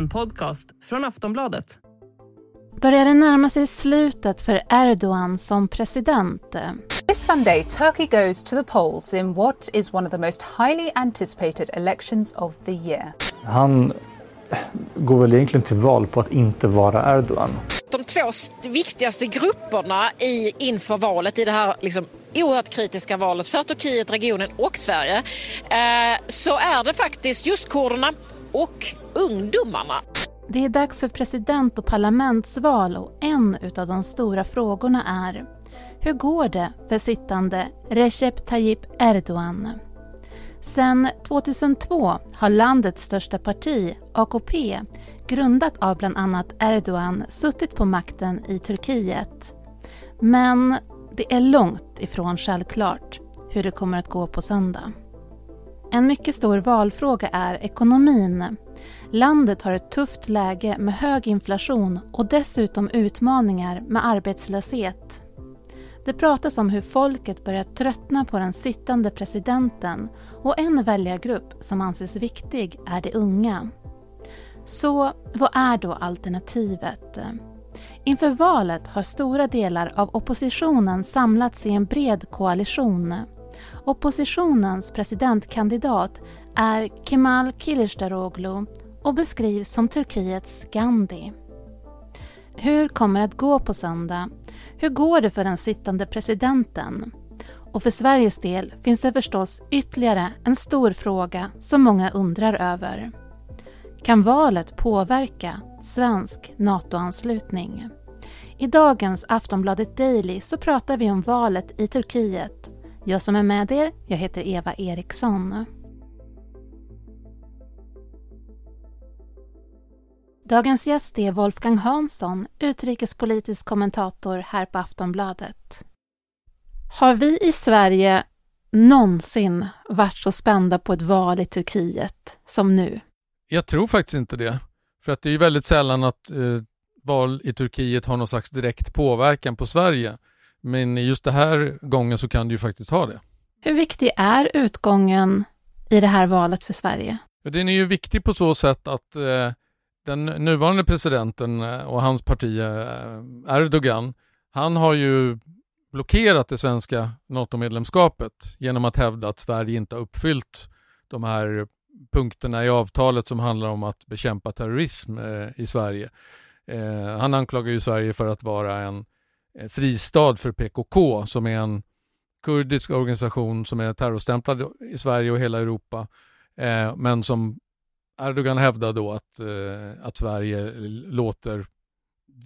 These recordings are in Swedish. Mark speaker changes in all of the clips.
Speaker 1: En podcast från Aftonbladet.
Speaker 2: Börjar det närma sig slutet för Erdogan som president?
Speaker 3: This Sunday, Turkey goes to the polls in what is one of the most highly anticipated elections of the year.
Speaker 4: Han går väl egentligen till val på att inte vara Erdogan.
Speaker 5: De två viktigaste grupperna i, inför valet i det här liksom, oerhört kritiska valet för Turkiet, regionen och Sverige eh, så är det faktiskt just kurderna och ungdomarna.
Speaker 2: Det är dags för president och parlamentsval och en av de stora frågorna är hur går det för sittande Recep Tayyip Erdogan? Sedan 2002 har landets största parti, AKP, grundat av bland annat Erdogan, suttit på makten i Turkiet. Men det är långt ifrån självklart hur det kommer att gå på söndag. En mycket stor valfråga är ekonomin. Landet har ett tufft läge med hög inflation och dessutom utmaningar med arbetslöshet. Det pratas om hur folket börjar tröttna på den sittande presidenten och en väljargrupp som anses viktig är de unga. Så vad är då alternativet? Inför valet har stora delar av oppositionen samlats i en bred koalition. Oppositionens presidentkandidat är Kemal Kilicdaroglu och beskrivs som Turkiets Gandhi. Hur kommer det att gå på söndag? Hur går det för den sittande presidenten? Och för Sveriges del finns det förstås ytterligare en stor fråga som många undrar över. Kan valet påverka svensk NATO-anslutning? I dagens Aftonbladet Daily så pratar vi om valet i Turkiet. Jag som är med er, jag heter Eva Eriksson. Dagens gäst är Wolfgang Hansson, utrikespolitisk kommentator här på Aftonbladet. Har vi i Sverige någonsin varit så spända på ett val i Turkiet som nu?
Speaker 6: Jag tror faktiskt inte det. För att det är väldigt sällan att eh, val i Turkiet har någon slags direkt påverkan på Sverige. Men just den här gången så kan det ju faktiskt ha det.
Speaker 2: Hur viktig är utgången i det här valet för Sverige?
Speaker 6: Den är ju viktig på så sätt att eh, den nuvarande presidenten eh, och hans parti eh, Erdogan, han har ju blockerat det svenska NATO-medlemskapet genom att hävda att Sverige inte har uppfyllt de här punkterna i avtalet som handlar om att bekämpa terrorism eh, i Sverige. Han anklagar ju Sverige för att vara en Eh, fristad för PKK som är en kurdisk organisation som är terrorstämplad i Sverige och hela Europa eh, men som Erdogan hävdar då att, eh, att Sverige låter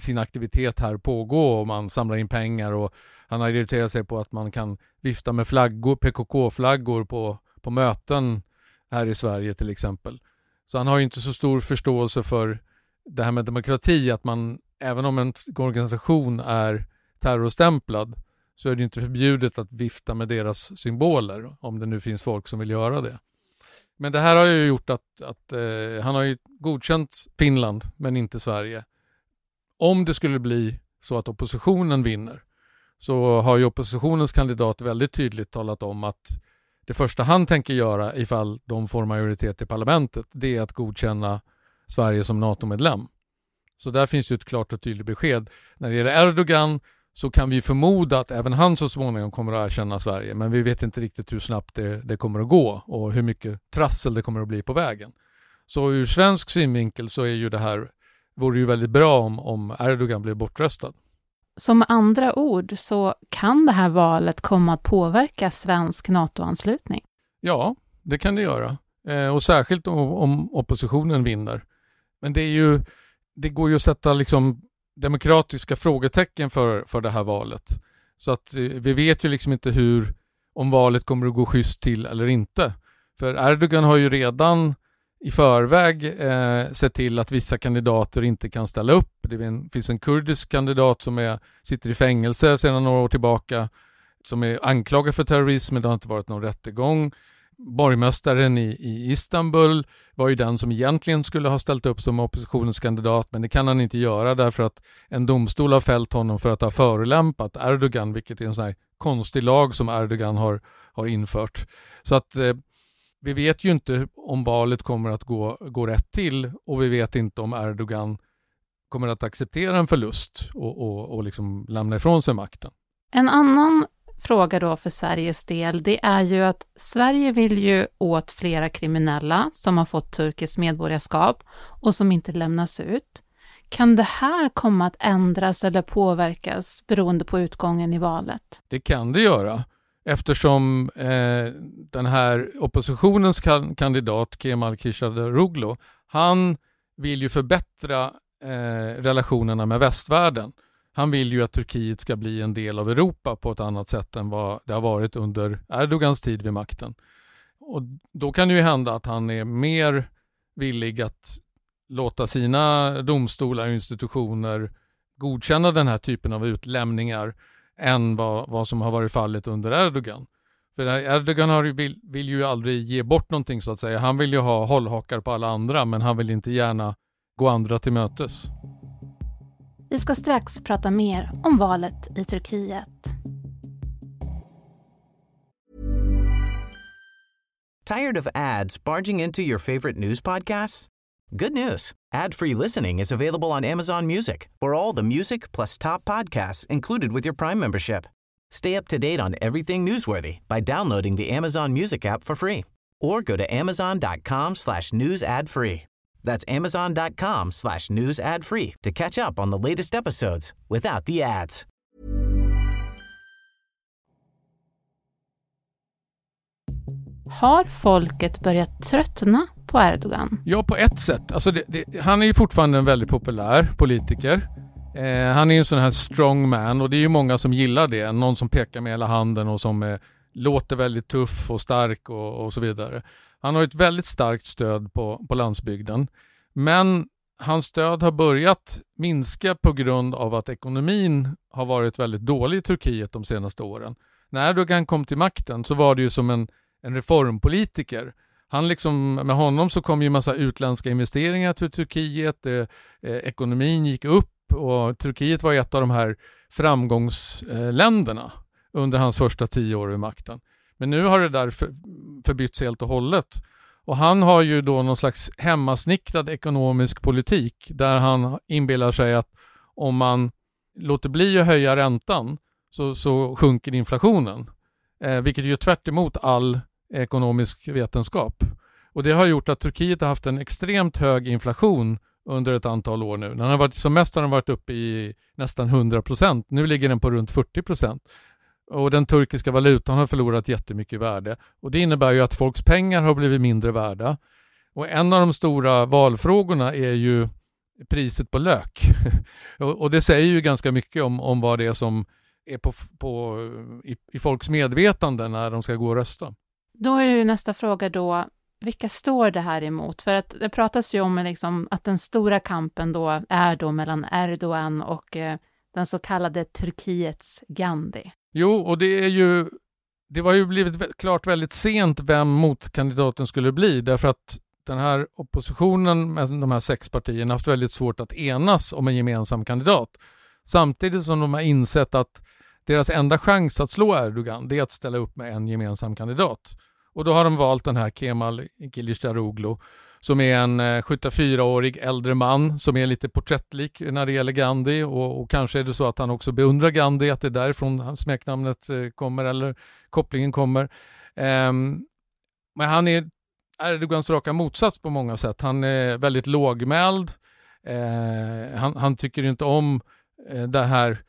Speaker 6: sin aktivitet här pågå och man samlar in pengar och han har irriterat sig på att man kan vifta med flaggor, PKK-flaggor på, på möten här i Sverige till exempel. Så han har inte så stor förståelse för det här med demokrati, att man även om en organisation är terrorstämplad så är det inte förbjudet att vifta med deras symboler om det nu finns folk som vill göra det. Men det här har ju gjort att, att eh, han har ju godkänt Finland men inte Sverige. Om det skulle bli så att oppositionen vinner så har ju oppositionens kandidat väldigt tydligt talat om att det första han tänker göra ifall de får majoritet i parlamentet det är att godkänna Sverige som NATO-medlem. Så där finns ju ett klart och tydligt besked. När det gäller Erdogan så kan vi förmoda att även han så småningom kommer att erkänna Sverige. Men vi vet inte riktigt hur snabbt det, det, kommer att gå och hur mycket trassel det kommer att bli på vägen. Så ur svensk synvinkel så är ju det här, vore ju väldigt bra om, om Erdogan blev bortröstad.
Speaker 2: Som andra ord så kan det här valet komma att påverka svensk NATO-anslutning?
Speaker 6: Ja, det kan det göra. Eh, och särskilt om, om oppositionen vinner. Men det är ju, det går ju att sätta liksom demokratiska frågetecken för, för det här valet. Så att eh, vi vet ju liksom inte hur, om valet kommer att gå schysst till eller inte. För Erdogan har ju redan i förväg eh, sett till att vissa kandidater inte kan ställa upp. Det finns en kurdisk kandidat som är, sitter i fängelse sedan några år tillbaka som är anklagad för terrorism, men det har inte varit någon rättegång borgmästaren i, i, Istanbul var ju den som egentligen skulle ha ställt upp som oppositionens kandidat men det kan han inte göra därför att en domstol har fällt honom för att ha förolämpat Erdogan vilket är en sån här konstig lag som Erdogan har, har infört. Så att eh, vi vet ju inte om valet kommer att gå, gå rätt till och vi vet inte om Erdogan kommer att acceptera en förlust och, och, och liksom lämna ifrån sig makten.
Speaker 2: En annan fråga då för Sveriges del, det är ju att Sverige vill ju åt flera kriminella som har fått turkiskt medborgarskap och som inte lämnas ut. Kan det här komma att ändras eller påverkas beroende på utgången i valet?
Speaker 6: Det kan det göra eftersom eh, den här oppositionens kandidat Kemal Kılıçdaroğlu, han vill ju förbättra eh, relationerna med västvärlden. Han vill ju att Turkiet ska bli en del av Europa på ett annat sätt än vad det har varit under Erdogans tid vid makten. Och då kan det ju hända att han är mer villig att låta sina domstolar och institutioner godkänna den här typen av utlämningar än vad, vad som har varit fallet under Erdogan. För Erdogan har, vill, vill ju aldrig ge bort någonting så att säga. Han vill ju ha hållhakar på alla andra men han vill inte gärna gå andra till mötes.
Speaker 2: Vi ska strax prata mer om valet i Turkiet.
Speaker 7: Tired of ads barging into your favorite news podcasts? Good news. Ad-free listening is available on Amazon Music for all the music plus top podcasts included with your Prime membership. Stay up to date on everything newsworthy by downloading the Amazon Music app for free or go to amazon.com slash news ad free. That's amazon.com slash news ad free to catch up on the latest episodes without the ads.
Speaker 2: Har folket börjat tröttna på Erdogan?
Speaker 6: Ja, på ett sätt. Alltså det, det, han är ju fortfarande en väldigt populär politiker. Eh, han är ju en sån här strong man och det är ju många som gillar det. Någon som pekar med hela handen och som eh, låter väldigt tuff och stark och, och så vidare. Han har ett väldigt starkt stöd på, på landsbygden. Men hans stöd har börjat minska på grund av att ekonomin har varit väldigt dålig i Turkiet de senaste åren. När Erdogan kom till makten så var det ju som en, en reformpolitiker. Han liksom, med honom så kom ju massa utländska investeringar till Turkiet, eh, eh ekonomin gick upp och Turkiet var ett av de här framgångsländerna eh, under hans första tio år vid makten. Men nu har det där för, förbytts helt och hållet. Och han har ju då någon slags hemmasnickrad ekonomisk politik där han inbillar sig att om man låter bli att höja räntan så, så sjunker inflationen. Eh, vilket är ju tvärt all ekonomisk vetenskap. Och det har gjort att Turkiet har haft en extremt hög inflation under ett antal år nu. Den har varit, som mest har den varit uppe i nästan 100 procent. Nu ligger den på runt 40 procent och den turkiska valutan har förlorat jättemycket värde. Och det innebär ju att folks pengar har blivit mindre värda. Och en av de stora valfrågorna är ju priset på lök. och det säger ju ganska mycket om, om vad det är som är på, på, i, i folks medvetande när de ska gå och rösta.
Speaker 2: Då är ju nästa fråga då, vilka står det här emot? För att det pratas ju om liksom att den stora kampen då är då mellan Erdogan och eh, den så kallade Turkiets Gandhi.
Speaker 6: Jo, och det är ju det var ju blivit klart väldigt sent vem motkandidaten skulle bli därför att den här oppositionen med de här sex partierna haft väldigt svårt att enas om en gemensam kandidat. Samtidigt som de har insett att deras enda chans att slå Erdogan det är att ställa upp med en gemensam kandidat. Och då har de valt den här Kemal Kilicdaroglu som är en eh, 74-årig äldre man som är lite porträttlik när det gäller Gandhi och, och, kanske är det så att han också beundrar Gandhi, att det är därifrån smeknamnet eh, kommer eller kopplingen kommer. Um, men han är Erdogans raka motsats på många sätt. Han är väldigt lågmäld. Uh, han, han, tycker inte om uh, det här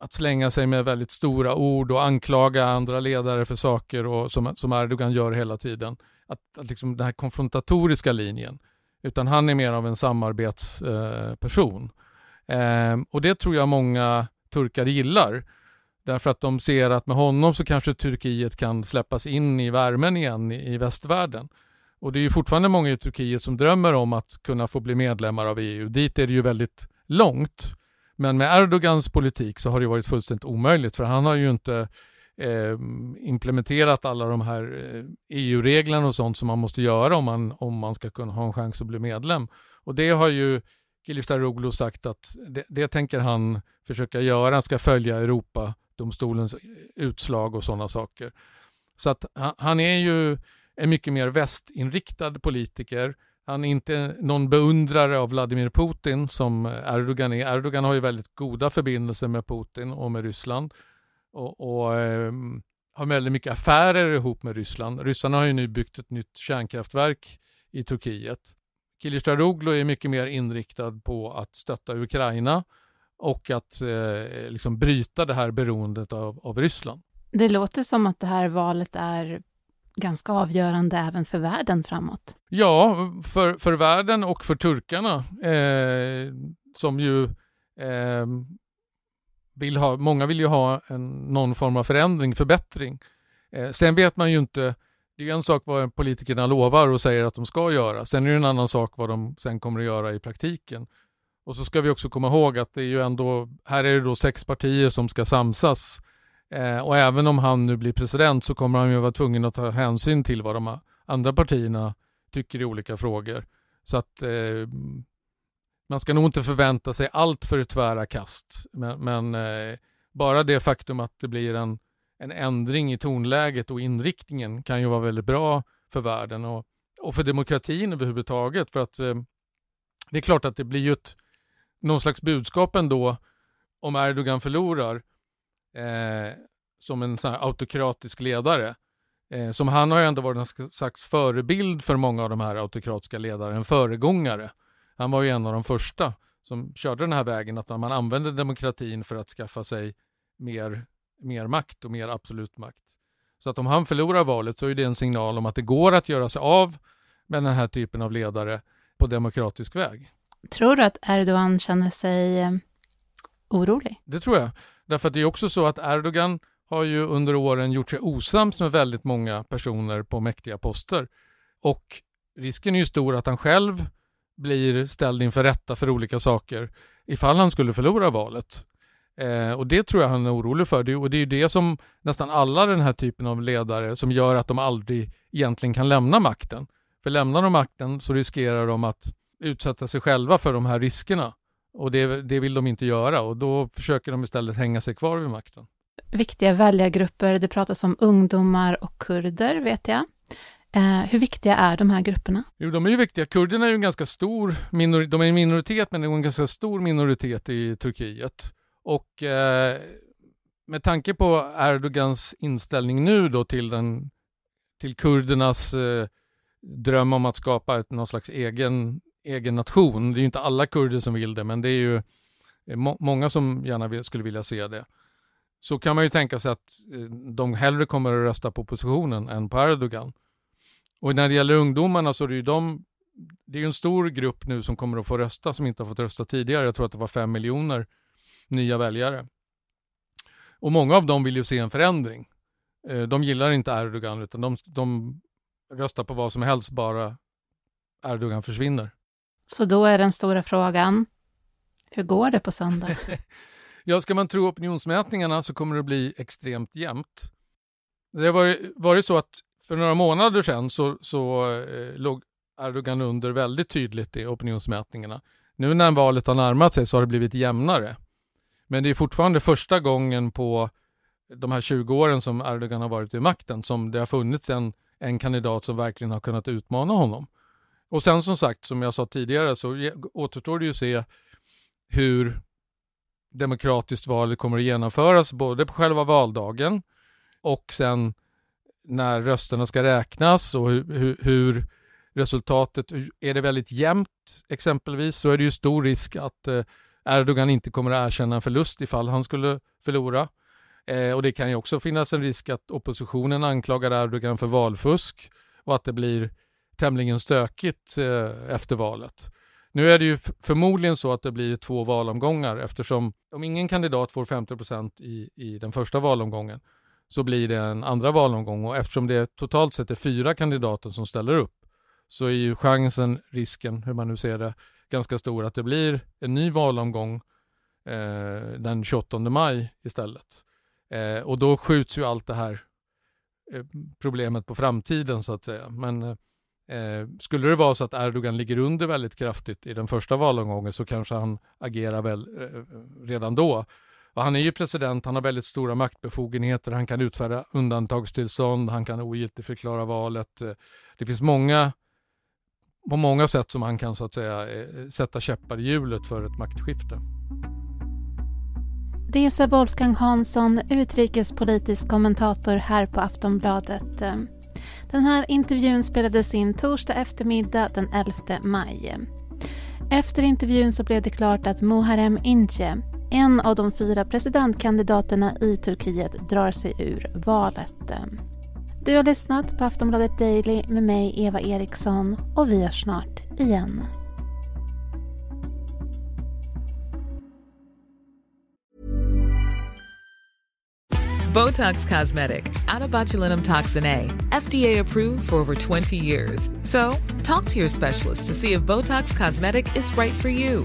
Speaker 6: att slänga sig med väldigt stora ord och anklaga andra ledare för saker och som, som Erdogan gör hela tiden att, att liksom den här konfrontatoriska linjen. Utan han är mer av en samarbetsperson. Eh, ehm, och det tror jag många turkar gillar. Därför att de ser att med honom så kanske Turkiet kan släppas in i värmen igen i, i västvärlden. Och det är ju fortfarande många i Turkiet som drömmer om att kunna få bli medlemmar av EU. Dit är det ju väldigt långt. Men med Erdogans politik så har det varit fullständigt omöjligt för han har ju inte eh, implementerat alla de här eh, e EU-reglerna och sånt som man måste göra om man, om man ska kunna ha en chans att bli medlem. Och det har ju Kılıçdaroğlu sagt att det, det tänker han försöka göra, han ska följa Europadomstolens utslag och sådana saker. Så att han är ju en mycket mer västinriktad politiker. Han är inte någon beundrare av Vladimir Putin som Erdogan är. Erdogan har ju väldigt goda förbindelser med Putin och med Ryssland och, och eh, har väldigt mycket affärer ihop med Ryssland. Ryssarna har ju nu byggt ett nytt kärnkraftverk i Turkiet. Kilicdaroglu är mycket mer inriktad på att stötta Ukraina och att eh, liksom bryta det här beroendet av, av Ryssland.
Speaker 2: Det låter som att det här valet är ganska avgörande även för världen framåt.
Speaker 6: Ja, för, för världen och för turkarna eh, som ju eh, vill ha, många vill ju ha en, någon form av förändring, förbättring. Eh, sen vet man ju inte, det är en sak vad politikerna lovar och säger att de ska göra, sen är det en annan sak vad de sen kommer att göra i praktiken. Och så ska vi också komma ihåg att det är ju ändå, här är det då sex partier som ska samsas Eh, och även om han nu blir president så kommer han ju vara tvungen att ta hänsyn till vad de andra partierna tycker i olika frågor. Så att eh, man ska nog inte förvänta sig allt för tvära kast. Men, men eh, bara det faktum att det blir en, en ändring i tonläget och inriktningen kan ju vara väldigt bra för världen och, och för demokratin överhuvudtaget. För att eh, det är klart att det blir ju ett, någon slags budskap ändå om Erdogan förlorar eh, som en sån autokratisk ledare. Eh, som han har ju ändå varit en slags förebild för många av de här autokratiska ledarna, en föregångare. Han var ju en av de första som körde den här vägen att man använde demokratin för att skaffa sig mer, mer makt och mer absolut makt. Så att om han förlorar valet så är det en signal om att det går att göra sig av med den här typen av ledare på demokratisk väg.
Speaker 2: Tror du att Erdogan känner sig eh, orolig?
Speaker 6: Det tror jag. Därför att det är också så att Erdogan har ju under åren gjort sig osams med väldigt många personer på mäktiga poster. Och risken är ju stor att han själv blir ställd inför rätta för olika saker ifall han skulle förlora valet. Eh, och det tror jag han är orolig för. Det, och det är ju det som nästan alla den här typen av ledare som gör att de aldrig egentligen kan lämna makten. För lämnar de makten så riskerar de att utsätta sig själva för de här riskerna. Och det, det vill de inte göra och då försöker de istället hänga sig kvar vid makten.
Speaker 2: Viktiga väljargrupper, det pratas om ungdomar och kurder vet jag. Eh, hur viktiga är de här grupperna?
Speaker 6: Jo, de är ju viktiga. Kurderna är ju en ganska stor minoritet, de är en minoritet men de är en ganska stor minoritet i Turkiet. Och eh, med tanke på Erdogans inställning nu då till, den, till kurdernas eh, dröm om att skapa ett, någon slags egen egen nation. Det är ju inte alla kurder som vill det, men det är ju eh, må många som gärna skulle vilja se det. Så kan man ju tänka sig att eh, de hellre kommer att rösta på oppositionen än på Erdogan. Och när det gäller ungdomarna så är det ju de, det är en stor grupp nu som kommer att få rösta som inte har fått rösta tidigare. Jag tror att det var fem miljoner nya väljare. Och många av dem vill ju se en förändring. Eh, de gillar inte Erdogan utan de, de röstar på vad som helst bara Erdogan försvinner.
Speaker 2: Så då är den stora frågan, hur går det på söndag?
Speaker 6: ja, ska man tro opinionsmätningarna så kommer det bli extremt jämnt. Det har varit, varit så att för några månader sedan så, så eh, låg Erdogan under väldigt tydligt i opinionsmätningarna. Nu när valet har närmat sig så har det blivit jämnare. Men det är fortfarande första gången på de här 20 åren som Erdogan har varit vid makten som det har funnits en, en kandidat som verkligen har kunnat utmana honom. Och sen som sagt, som jag sa tidigare, så återstår det ju att se hur demokratiskt valet kommer att genomföras både på själva valdagen och sen när rösterna ska räknas och hur, hur, resultatet, är det väldigt jämnt exempelvis så är det ju stor risk att eh, Erdogan inte kommer att erkänna en förlust ifall han skulle förlora. Eh, och det kan ju också finnas en risk att oppositionen anklagar Erdogan för valfusk och att det blir tämligen stökigt eh, efter valet. Nu är det ju förmodligen så att det blir två valomgångar eftersom om ingen kandidat får 50 procent i, i den första valomgången så blir det en andra valomgång och eftersom det totalt sett är fyra kandidater som ställer upp så är ju chansen, risken, hur man nu ser det, ganska stor att det blir en ny valomgång eh, den 28 maj istället. Eh, och då skjuts ju allt det här eh, problemet på framtiden så att säga. Men eh, skulle det vara så att Erdogan ligger under väldigt kraftigt i den första valomgången så kanske han agerar väl eh, redan då. Och han är ju president, han har väldigt stora maktbefogenheter, han kan utfärda undantagstillstånd, han kan ogiltigförklara valet. Det finns många, på många sätt som han kan så att säga eh, sätta käppar i hjulet för ett maktskifte.
Speaker 2: Det sa Wolfgang Hansson, utrikespolitisk kommentator här på Aftonbladet. Den här intervjun spelades in torsdag eftermiddag den 11 maj. Efter intervjun så blev det klart att Muharrem Ince, en av de fyra presidentkandidaterna i Turkiet, drar sig ur valet. Du har lyssnat på Aftonbladet Daily med mig, Eva Eriksson, och vi hörs snart igen.
Speaker 8: Botox Cosmetic, out toxin A, FDA approved for over 20 years. So, talk to your specialist to see if Botox Cosmetic is right for you.